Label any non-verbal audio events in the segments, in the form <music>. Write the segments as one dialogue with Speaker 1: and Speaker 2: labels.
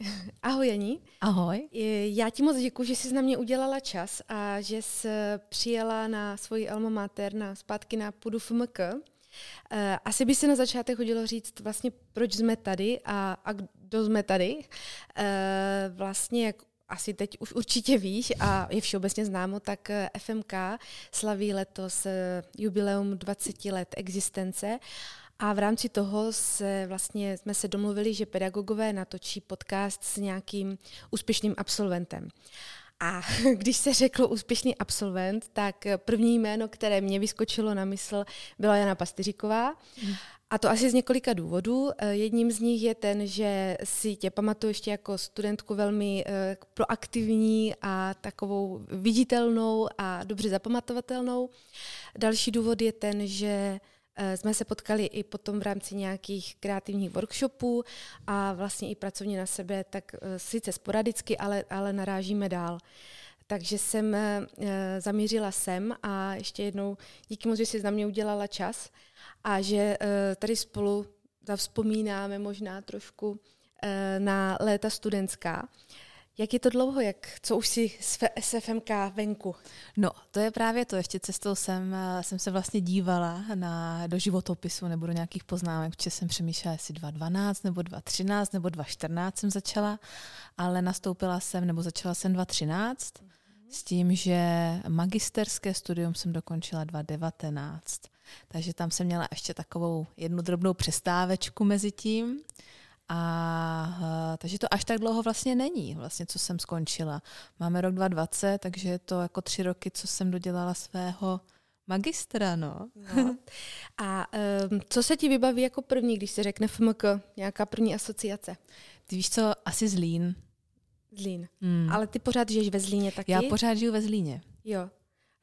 Speaker 1: <laughs> Ahoj, Janí.
Speaker 2: Ahoj.
Speaker 1: Já ti moc děkuji, že jsi na mě udělala čas a že jsi přijela na svoji alma mater, na zpátky na půdu FMK. Eh, asi by se na začátek hodilo říct vlastně, proč jsme tady a, a kdo jsme tady. Eh, vlastně, jak asi teď už určitě víš a je všeobecně známo, tak FMK slaví letos jubileum 20 let existence a v rámci toho se vlastně jsme se domluvili, že pedagogové natočí podcast s nějakým úspěšným absolventem. A <laughs> když se řeklo úspěšný absolvent, tak první jméno, které mě vyskočilo na mysl, byla Jana Pastyříková. A to asi z několika důvodů. Jedním z nich je ten, že si tě pamatuju ještě jako studentku velmi eh, proaktivní a takovou viditelnou a dobře zapamatovatelnou. Další důvod je ten, že Eh, jsme se potkali i potom v rámci nějakých kreativních workshopů a vlastně i pracovně na sebe, tak eh, sice sporadicky, ale, ale narážíme dál. Takže jsem eh, zamířila sem a ještě jednou díky moc, že jsi na mě udělala čas a že tady spolu zavzpomínáme možná trošku na léta studentská. Jak je to dlouho, jak, co už si z SFMK venku?
Speaker 2: No, to je právě to. Ještě cestou jsem, eh, jsem se vlastně dívala na, do životopisu nebo do nějakých poznámek, protože jsem přemýšlela, jestli 2.12 nebo 2.13 nebo 2.14 jsem začala, ale nastoupila jsem nebo začala jsem 2.13 mm-hmm. s tím, že magisterské studium jsem dokončila 2.19. Takže tam jsem měla ještě takovou jednu drobnou přestávečku mezi tím. A uh, takže to až tak dlouho vlastně není, vlastně, co jsem skončila. Máme rok 2020, takže je to jako tři roky, co jsem dodělala svého magistra, no. no.
Speaker 1: A um, co se ti vybaví jako první, když se řekne FMK, nějaká první asociace?
Speaker 2: Ty víš co, asi Zlín.
Speaker 1: Zlín. Hmm. Ale ty pořád žiješ ve Zlíně taky?
Speaker 2: Já pořád žiju ve Zlíně.
Speaker 1: Jo.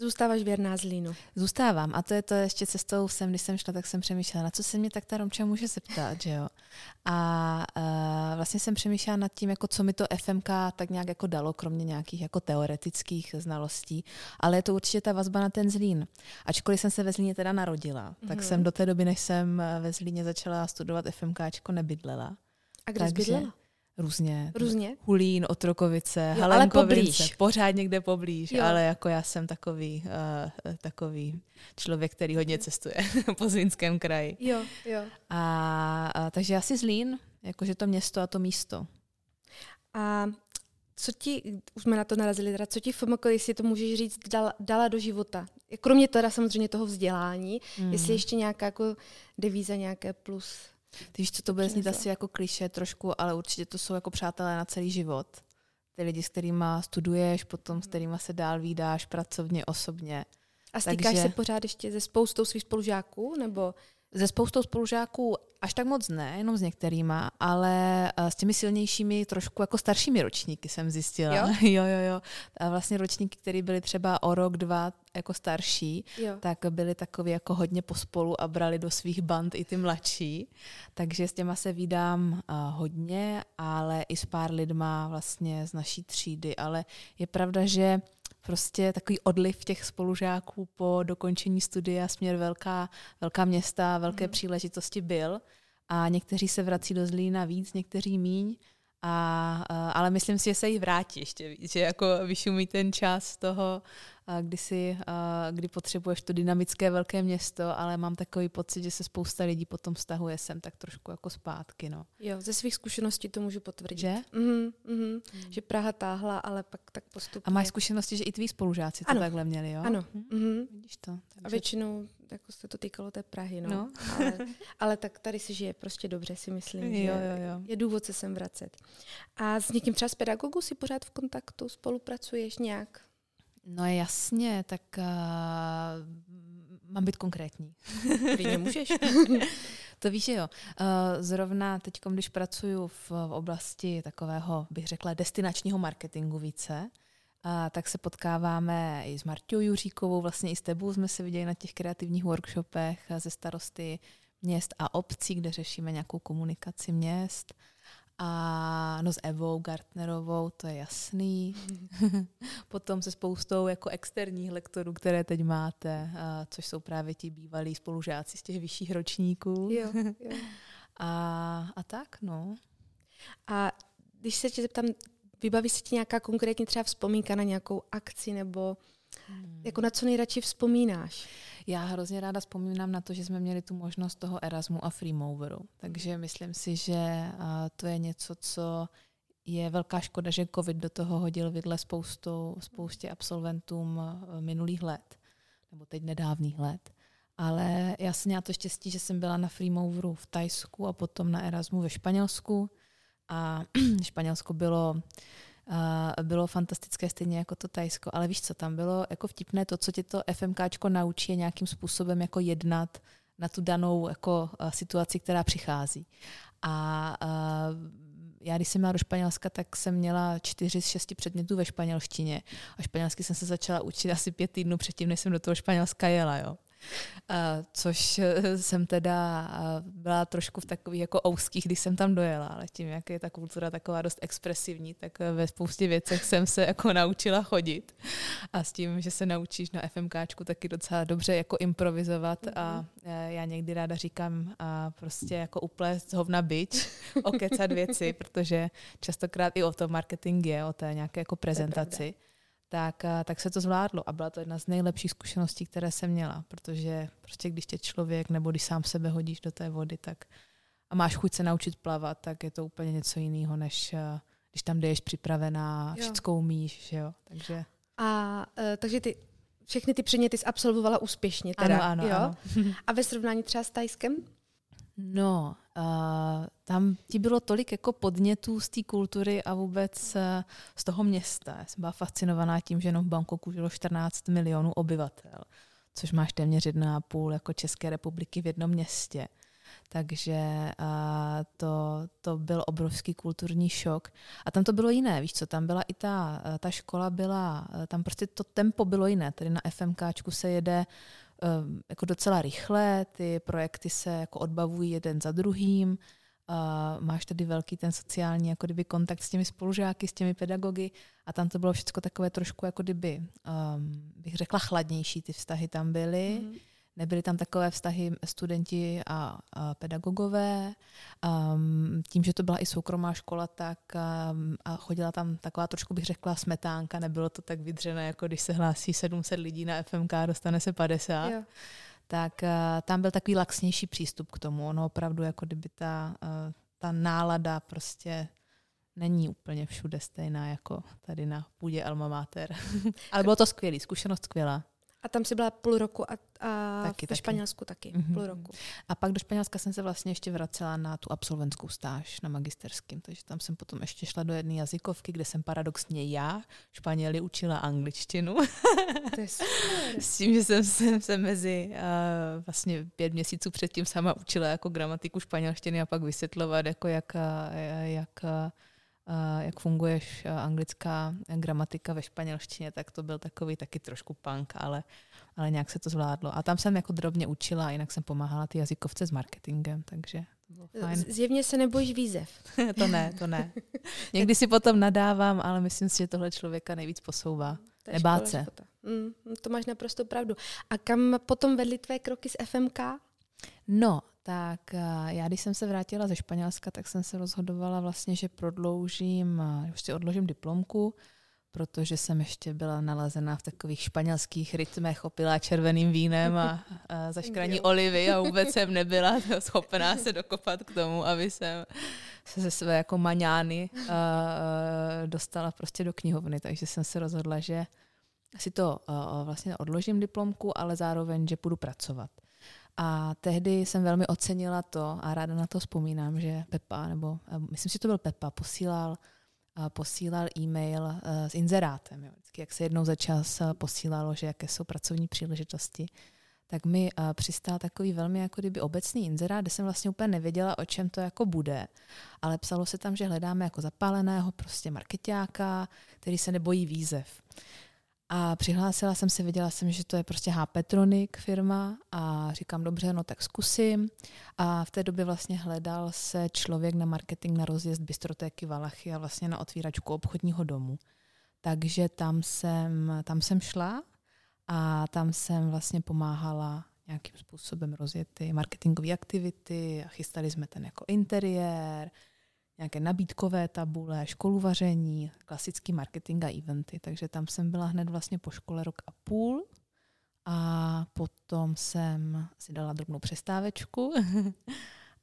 Speaker 1: Zůstáváš věrná Zlínu.
Speaker 2: Zůstávám. A to je to ještě cestou sem, když jsem šla, tak jsem přemýšlela, na co se mě tak ta Romča může zeptat, že jo. A uh, vlastně jsem přemýšlela nad tím, jako co mi to FMK tak nějak jako dalo, kromě nějakých jako teoretických znalostí. Ale je to určitě ta vazba na ten Zlín. Ačkoliv jsem se ve Zlíně teda narodila, mm-hmm. tak mhm. jsem do té doby, než jsem ve Zlíně začala studovat FMKčko, nebydlela.
Speaker 1: A kde jsi bydlela?
Speaker 2: Různě.
Speaker 1: Různě?
Speaker 2: Hulín, Otrokovice, jo, ale poblíž. Pořád někde poblíž, jo. ale jako já jsem takový, uh, takový člověk, který hodně cestuje <laughs> po Zlínském kraji.
Speaker 1: Jo, jo.
Speaker 2: A, a takže asi Zlín, jakože to město a to místo.
Speaker 1: A co ti, už jsme na to narazili, teda, co ti FMK, jestli to můžeš říct, dala, dala do života? Kromě teda samozřejmě toho vzdělání, mm. jestli ještě nějaká jako devíza, nějaké plus
Speaker 2: ty víš, co to bude znít asi jako kliše trošku, ale určitě to jsou jako přátelé na celý život. Ty lidi, s kterými studuješ, potom s kterými se dál výdáš pracovně, osobně.
Speaker 1: A stýkáš Takže... se pořád ještě se spoustou svých spolužáků? Nebo
Speaker 2: se spoustou spolužáků až tak moc ne, jenom s některýma, ale eh, s těmi silnějšími, trošku jako staršími ročníky jsem zjistila.
Speaker 1: Jo, <laughs>
Speaker 2: jo, jo. jo. A vlastně ročníky, které byly třeba o rok, dva jako starší, jo. tak byli takový jako hodně pospolu a brali do svých band i ty mladší. Takže s těma se vídám uh, hodně, ale i s pár lidma vlastně z naší třídy. Ale je pravda, že prostě takový odliv těch spolužáků po dokončení studia směr velká, velká města, velké mm. příležitosti byl. A někteří se vrací do Zlína víc, někteří míň. A, ale myslím si, že se jí vrátí ještě víc, že jako vyšumí ten čas toho, kdy, si, kdy potřebuješ to dynamické velké město, ale mám takový pocit, že se spousta lidí potom vztahuje sem tak trošku jako zpátky. No.
Speaker 1: Jo, ze svých zkušeností to můžu potvrdit.
Speaker 2: Že?
Speaker 1: Mm-hmm, mm-hmm. Mm. Že Praha táhla, ale pak tak postupně.
Speaker 2: A máš zkušenosti, že i tví spolužáci to ano. takhle měli, jo?
Speaker 1: Ano. Mm-hmm.
Speaker 2: Vidíš to.
Speaker 1: Takže... A většinou jako se to týkalo té Prahy, no. no. ale, ale tak tady se žije prostě dobře, si myslím, jo, že jo, jo. je důvod se sem vracet. A s někým třeba z pedagogů si pořád v kontaktu, spolupracuješ nějak?
Speaker 2: No jasně, tak uh, mám být konkrétní.
Speaker 1: Klidně můžeš. <laughs>
Speaker 2: to víš, jo. Uh, zrovna teď, když pracuji v, v oblasti takového, bych řekla, destinačního marketingu více, a tak se potkáváme i s Martou Juříkovou, vlastně i s tebou jsme se viděli na těch kreativních workshopech ze starosty měst a obcí, kde řešíme nějakou komunikaci měst. A no s Evou Gartnerovou, to je jasný. <laughs> Potom se spoustou jako externích lektorů, které teď máte, což jsou právě ti bývalí spolužáci z těch vyšších ročníků.
Speaker 1: Jo, jo. <laughs>
Speaker 2: A, a tak, no.
Speaker 1: A když se tě zeptám, vybaví se ti nějaká konkrétní třeba vzpomínka na nějakou akci nebo hmm. jako na co nejradši vzpomínáš?
Speaker 2: Já hrozně ráda vzpomínám na to, že jsme měli tu možnost toho Erasmu a Freemoveru. Takže myslím si, že to je něco, co je velká škoda, že COVID do toho hodil vidle spoustou, spoustě absolventům minulých let, nebo teď nedávných let. Ale já jsem měla to štěstí, že jsem byla na Freemoveru v Tajsku a potom na Erasmu ve Španělsku. A <clears throat> Španělsko bylo Uh, bylo fantastické stejně jako to Tajsko, ale víš co, tam bylo jako vtipné to, co tě to FMKčko naučí je nějakým způsobem jako jednat na tu danou jako uh, situaci, která přichází. A uh, já když jsem měla do Španělska, tak jsem měla čtyři z šesti předmětů ve španělštině. A španělsky jsem se začala učit asi pět týdnů předtím, než jsem do toho Španělska jela. Jo. Což eh, jsem teda uh, byla trošku v takových jako ouských, když jsem tam dojela, ale tím, jak je ta kultura taková dost expresivní, tak ve spoustě věcech jsem se jako <laughs> naučila chodit. A s tím, že se naučíš na FMKčku taky docela dobře jako improvizovat. A uh, já někdy ráda říkám a prostě jako uplést hovna byč, <laughs> okecat věci, protože častokrát i o tom marketing je, o té nějaké jako prezentaci tak, eh, tak se to zvládlo a byla to jedna z nejlepších zkušeností, které jsem měla, protože prostě když tě člověk nebo když sám sebe hodíš do té vody, tak a máš chuť se naučit plavat, tak je to úplně něco jiného, než eh, když tam jdeš připravená, všechno umíš, jo, takže...
Speaker 1: A uh, takže ty všechny ty předměty jsi absolvovala úspěšně teda,
Speaker 2: ano, ano,
Speaker 1: jo?
Speaker 2: Ano.
Speaker 1: A ve srovnání třeba s Tajskem?
Speaker 2: No, uh, tam ti bylo tolik jako podnětů z té kultury a vůbec uh, z toho města. Já jsem byla fascinovaná tím, že jenom v Bangkoku žilo 14 milionů obyvatel, což máš téměř jedna a půl jako České republiky v jednom městě. Takže uh, to, to byl obrovský kulturní šok. A tam to bylo jiné, víš co, tam byla i ta, ta škola byla, tam prostě to tempo bylo jiné. Tady na FMKčku se jede Ehm, jako docela rychle, ty projekty se jako odbavují jeden za druhým, Uh, máš tady velký ten sociální jako kdyby kontakt s těmi spolužáky, s těmi pedagogy a tam to bylo všechno takové trošku jako kdyby, um, bych řekla, chladnější ty vztahy tam byly. Mm. Nebyly tam takové vztahy studenti a, a pedagogové. Um, tím, že to byla i soukromá škola, tak um, a chodila tam taková trošku bych řekla smetánka, nebylo to tak vydřené, jako když se hlásí 700 lidí na FMK, dostane se 50. Jo. Tak uh, tam byl takový laxnější přístup k tomu. Ono opravdu jako kdyby ta, uh, ta nálada prostě není úplně všude stejná jako tady na půdě Alma Mater. <laughs> Ale bylo to skvělé, zkušenost skvělá.
Speaker 1: A tam si byla půl roku a, a taky, v taky. Španělsku taky mm-hmm. půl roku.
Speaker 2: A pak do Španělska jsem se vlastně ještě vracela na tu absolventskou stáž na magisterském, takže tam jsem potom ještě šla do jedné jazykovky, kde jsem paradoxně já, Španěli, učila angličtinu.
Speaker 1: To je <laughs>
Speaker 2: S tím, že jsem se, se mezi uh, vlastně pět měsíců předtím sama učila jako gramatiku španělštiny a pak vysvětlovat, jako jak, jak jak funguje anglická gramatika ve španělštině, tak to byl takový taky trošku punk, ale, ale nějak se to zvládlo. A tam jsem jako drobně učila, jinak jsem pomáhala ty jazykovce s marketingem, takže to bylo fajn.
Speaker 1: Zjevně se nebojíš výzev. <laughs>
Speaker 2: to ne, to ne. <laughs> Někdy si potom nadávám, ale myslím si, že tohle člověka nejvíc posouvá. Nebát se.
Speaker 1: Mm, to máš naprosto pravdu. A kam potom vedly tvé kroky z FMK?
Speaker 2: No, tak eh, já když jsem se vrátila ze Španělska, tak jsem se rozhodovala vlastně, že prodloužím, ještě odložím diplomku, protože jsem ještě byla nalazena v takových španělských rytmech, opilá červeným vínem a, <laughs> a zaškraní olivy a <laughs> vůbec jsem nebyla <laughs> schopná se dokopat k tomu, aby jsem se ze své jako maňány a, a, dostala prostě do knihovny, takže jsem se rozhodla, že si to a, vlastně odložím diplomku, ale zároveň, že půjdu pracovat. A tehdy jsem velmi ocenila to a ráda na to vzpomínám, že Pepa, nebo myslím si, že to byl Pepa, posílal, posílal e-mail s inzerátem. Jo. Vždycky, jak se jednou za čas posílalo, že jaké jsou pracovní příležitosti, tak mi přistál takový velmi jako kdyby obecný inzerát, kde jsem vlastně úplně nevěděla, o čem to jako bude. Ale psalo se tam, že hledáme jako zapáleného prostě marketáka, který se nebojí výzev. A přihlásila jsem se, viděla jsem, že to je prostě H. Petronik firma a říkám, dobře, no tak zkusím. A v té době vlastně hledal se člověk na marketing na rozjezd Bystrotéky Valachy a vlastně na otvíračku obchodního domu. Takže tam jsem, tam jsem šla a tam jsem vlastně pomáhala nějakým způsobem rozjet ty marketingové aktivity a chystali jsme ten jako interiér, nějaké nabídkové tabule, školu vaření, klasický marketing a eventy. Takže tam jsem byla hned vlastně po škole rok a půl. A potom jsem si dala drobnou přestávečku. <laughs>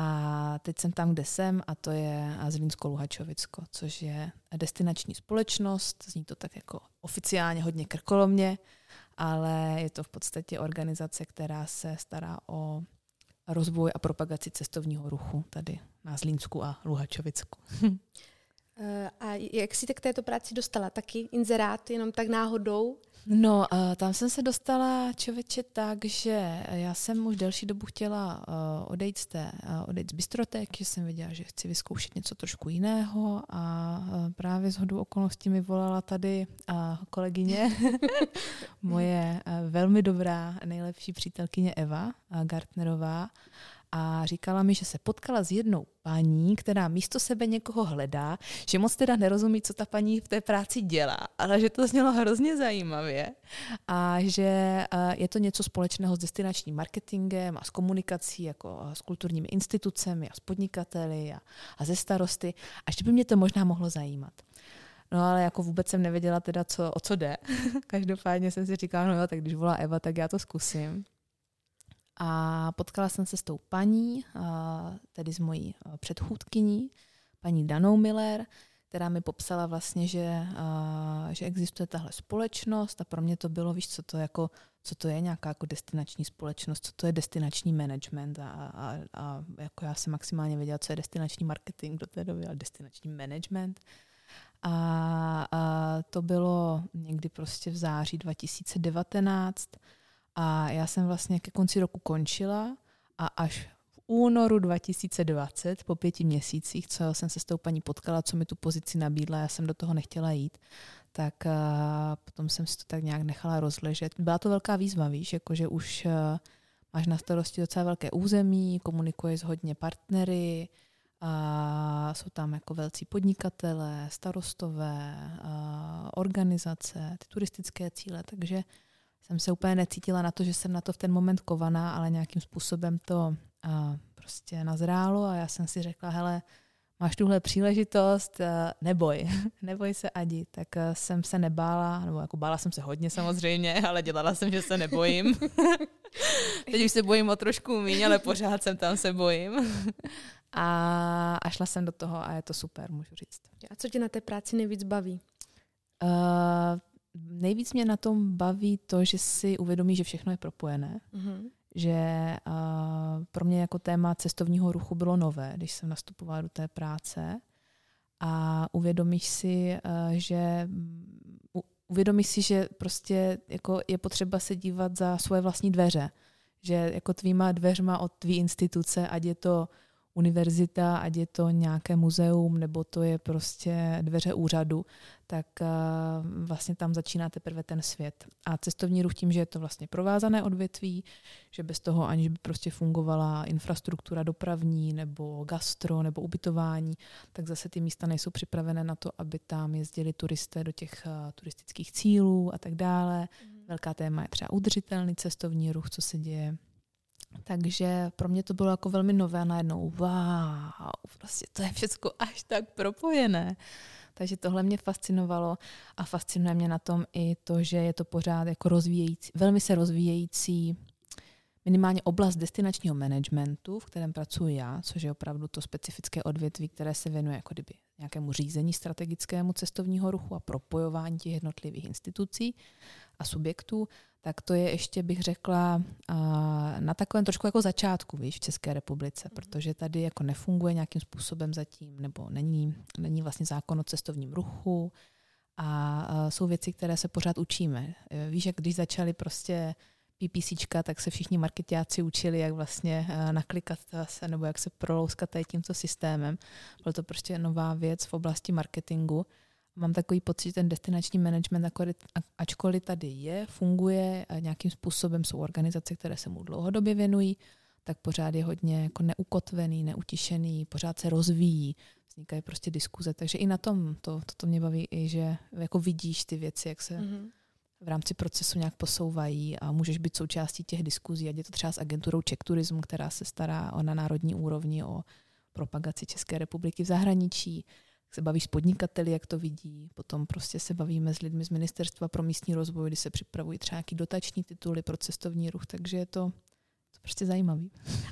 Speaker 2: A teď jsem tam, kde jsem a to je Zlínsko Luhačovicko, což je destinační společnost, zní to tak jako oficiálně hodně krkolomně, ale je to v podstatě organizace, která se stará o rozvoj a propagaci cestovního ruchu tady na Zlínsku a Luhačovicku. <laughs>
Speaker 1: Eh, a jak jsi k této práci dostala? Taky inzerát jenom tak náhodou?
Speaker 2: No, uh, tam jsem se dostala člověče tak, že já jsem už delší dobu chtěla uh, odejít z té, odejít z bystrotek, že jsem věděla, že chci vyzkoušet něco trošku jiného a právě z hodu okolností mi volala tady kolegyně, <laughs> moje velmi dobrá, nejlepší přítelkyně Eva Gartnerová a říkala mi, že se potkala s jednou paní, která místo sebe někoho hledá, že moc teda nerozumí, co ta paní v té práci dělá, ale že to znělo hrozně zajímavě a že eh, je to něco společného s destinačním marketingem a s komunikací jako s kulturními institucemi a s podnikateli a, a ze starosty a že by mě to možná mohlo zajímat. No ale jako vůbec jsem nevěděla teda, co, o co jde. <laughs> Každopádně jsem si říkala, no jo, tak když volá Eva, tak já to zkusím. A potkala jsem se s tou paní, tedy s mojí předchůdkyní, paní Danou Miller, která mi popsala vlastně, že, že existuje tahle společnost a pro mě to bylo, víš, co to, jako, co to je nějaká jako destinační společnost, co to je destinační management a, a, a jako já jsem maximálně věděla, co je destinační marketing do té doby, ale destinační management. A, a to bylo někdy prostě v září 2019 a já jsem vlastně ke konci roku končila a až v únoru 2020, po pěti měsících, co jsem se s tou paní potkala, co mi tu pozici nabídla, já jsem do toho nechtěla jít, tak uh, potom jsem si to tak nějak nechala rozležet. Byla to velká výzva, víš, jakože už uh, máš na starosti docela velké území, komunikuješ s hodně partnery, a jsou tam jako velcí podnikatelé, starostové, organizace, ty turistické cíle, takže jsem se úplně necítila na to, že jsem na to v ten moment kovaná, ale nějakým způsobem to a, prostě nazrálo a já jsem si řekla, hele, máš tuhle příležitost, neboj, <laughs> neboj se Adi. Tak jsem se nebála, nebo jako bála jsem se hodně samozřejmě, <laughs> ale dělala jsem, že se nebojím. <laughs> Teď už se bojím o trošku méně, ale pořád jsem tam se bojím. A, a šla jsem do toho a je to super, můžu říct.
Speaker 1: A co tě na té práci nejvíc baví?
Speaker 2: Uh, nejvíc mě na tom baví to, že si uvědomí, že všechno je propojené. Mm-hmm. Že uh, pro mě jako téma cestovního ruchu bylo nové, když jsem nastupovala do té práce. A uvědomíš si, uh, že u, uvědomíš si, že prostě jako je potřeba se dívat za svoje vlastní dveře. Že jako tvýma dveřma od tvý instituce, ať je to univerzita, ať je to nějaké muzeum, nebo to je prostě dveře úřadu, tak uh, vlastně tam začíná teprve ten svět. A cestovní ruch tím, že je to vlastně provázané odvětví, že bez toho aniž by prostě fungovala infrastruktura dopravní, nebo gastro, nebo ubytování, tak zase ty místa nejsou připravené na to, aby tam jezdili turisté do těch uh, turistických cílů a tak dále. Mm. Velká téma je třeba udržitelný cestovní ruch, co se děje takže pro mě to bylo jako velmi nové najednou, wow, prostě to je všechno až tak propojené. Takže tohle mě fascinovalo a fascinuje mě na tom i to, že je to pořád jako rozvíjející, velmi se rozvíjející minimálně oblast destinačního managementu, v kterém pracuji já, což je opravdu to specifické odvětví, které se věnuje jako kdyby nějakému řízení strategickému cestovního ruchu a propojování těch jednotlivých institucí a subjektů, tak to je ještě, bych řekla, na takovém trošku jako začátku, víš, v České republice, mhm. protože tady jako nefunguje nějakým způsobem zatím, nebo není, není vlastně zákon o cestovním ruchu a jsou věci, které se pořád učíme. Víš, jak když začali prostě PPCčka, tak se všichni marketiáci učili, jak vlastně naklikat se, nebo jak se prolouskat tady tímto systémem. Bylo to prostě nová věc v oblasti marketingu mám takový pocit, že ten destinační management, ačkoliv tady je, funguje, a nějakým způsobem jsou organizace, které se mu dlouhodobě věnují, tak pořád je hodně jako neukotvený, neutišený, pořád se rozvíjí, vznikají prostě diskuze. Takže i na tom to, to, to mě baví, i že jako vidíš ty věci, jak se mm-hmm. v rámci procesu nějak posouvají a můžeš být součástí těch diskuzí, ať je to třeba s agenturou Czech Tourism, která se stará o, na národní úrovni o propagaci České republiky v zahraničí, se baví s podnikateli, jak to vidí, potom prostě se bavíme s lidmi z Ministerstva pro místní rozvoj, kdy se připravují třeba nějaký dotační tituly pro cestovní ruch, takže je to to prostě zajímavý.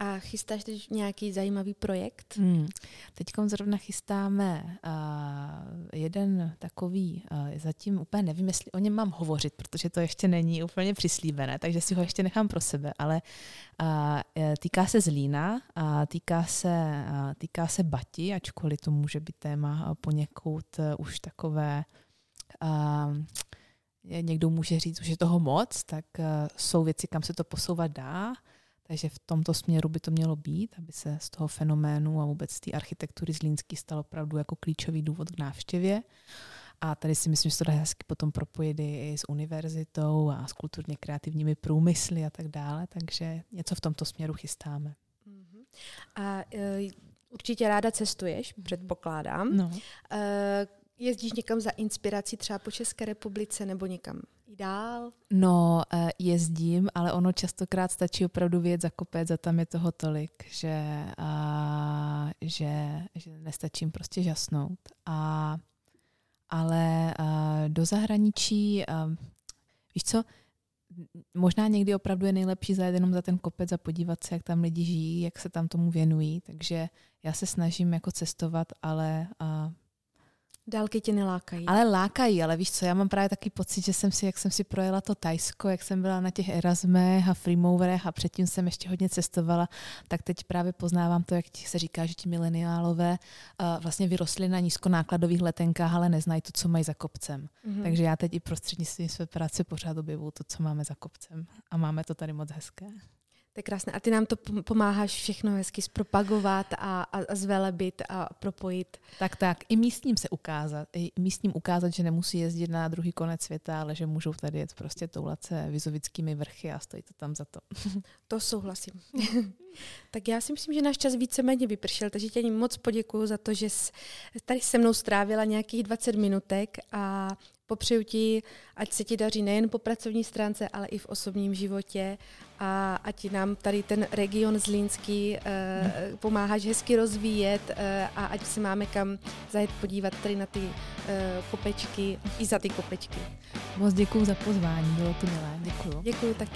Speaker 1: A chystáš teď nějaký zajímavý projekt?
Speaker 2: Hmm. Teď zrovna chystáme uh, jeden takový, uh, zatím úplně nevím, jestli o něm mám hovořit, protože to ještě není úplně přislíbené, takže si ho ještě nechám pro sebe, ale uh, týká se Zlína, uh, týká se, uh, týká se Bati, ačkoliv to může být téma poněkud uh, už takové uh, někdo může říct, že je toho moc, tak uh, jsou věci, kam se to posouvat dá. Takže v tomto směru by to mělo být, aby se z toho fenoménu a vůbec z té architektury Zlínský stal opravdu jako klíčový důvod k návštěvě. A tady si myslím, že se to dá hezky potom propojit i s univerzitou a s kulturně kreativními průmysly a tak dále, takže něco v tomto směru chystáme.
Speaker 1: Mhm. A uh, určitě ráda cestuješ, předpokládám. No. Uh, jezdíš někam za inspirací třeba po České republice nebo někam dál?
Speaker 2: No, eh, jezdím, ale ono častokrát stačí opravdu věc za kopec a tam je toho tolik, že, a, že, že nestačím prostě žasnout. A, ale a, do zahraničí, a, víš co, možná někdy opravdu je nejlepší zajet jenom za ten kopec a podívat se, jak tam lidi žijí, jak se tam tomu věnují. Takže já se snažím jako cestovat, ale a,
Speaker 1: Dálky tě nelákají.
Speaker 2: Ale lákají, ale víš co, já mám právě taky pocit, že jsem si, jak jsem si projela to Tajsko, jak jsem byla na těch Erasmech a Freemoverech a předtím jsem ještě hodně cestovala, tak teď právě poznávám to, jak se říká, že ti mileniálové uh, vlastně vyrostli na nízkonákladových letenkách, ale neznají to, co mají za kopcem. Mm-hmm. Takže já teď i prostřednictvím své práce pořád objevuju to, co máme za kopcem. A máme to tady moc hezké.
Speaker 1: To je krásné. A ty nám to pomáháš všechno hezky zpropagovat a, a, a zvelebit a propojit.
Speaker 2: Tak, tak. I místním se ukázat. I místním ukázat, že nemusí jezdit na druhý konec světa, ale že můžou tady jet prostě toulat se vizovickými vrchy a stojí to tam za to. <laughs>
Speaker 1: To souhlasím. <laughs> tak já si myslím, že náš čas víceméně vypršel, takže tě moc poděkuji za to, že jsi tady se mnou strávila nějakých 20 minutek a popřeju ti, ať se ti daří nejen po pracovní stránce, ale i v osobním životě a ať nám tady ten region Zlínský uh, pomáháš hezky rozvíjet uh, a ať se máme kam zajet podívat tady na ty uh, kopečky i za ty kopečky.
Speaker 2: Moc děkuji za pozvání, bylo to milé, děkuji.
Speaker 1: Děkuji tak.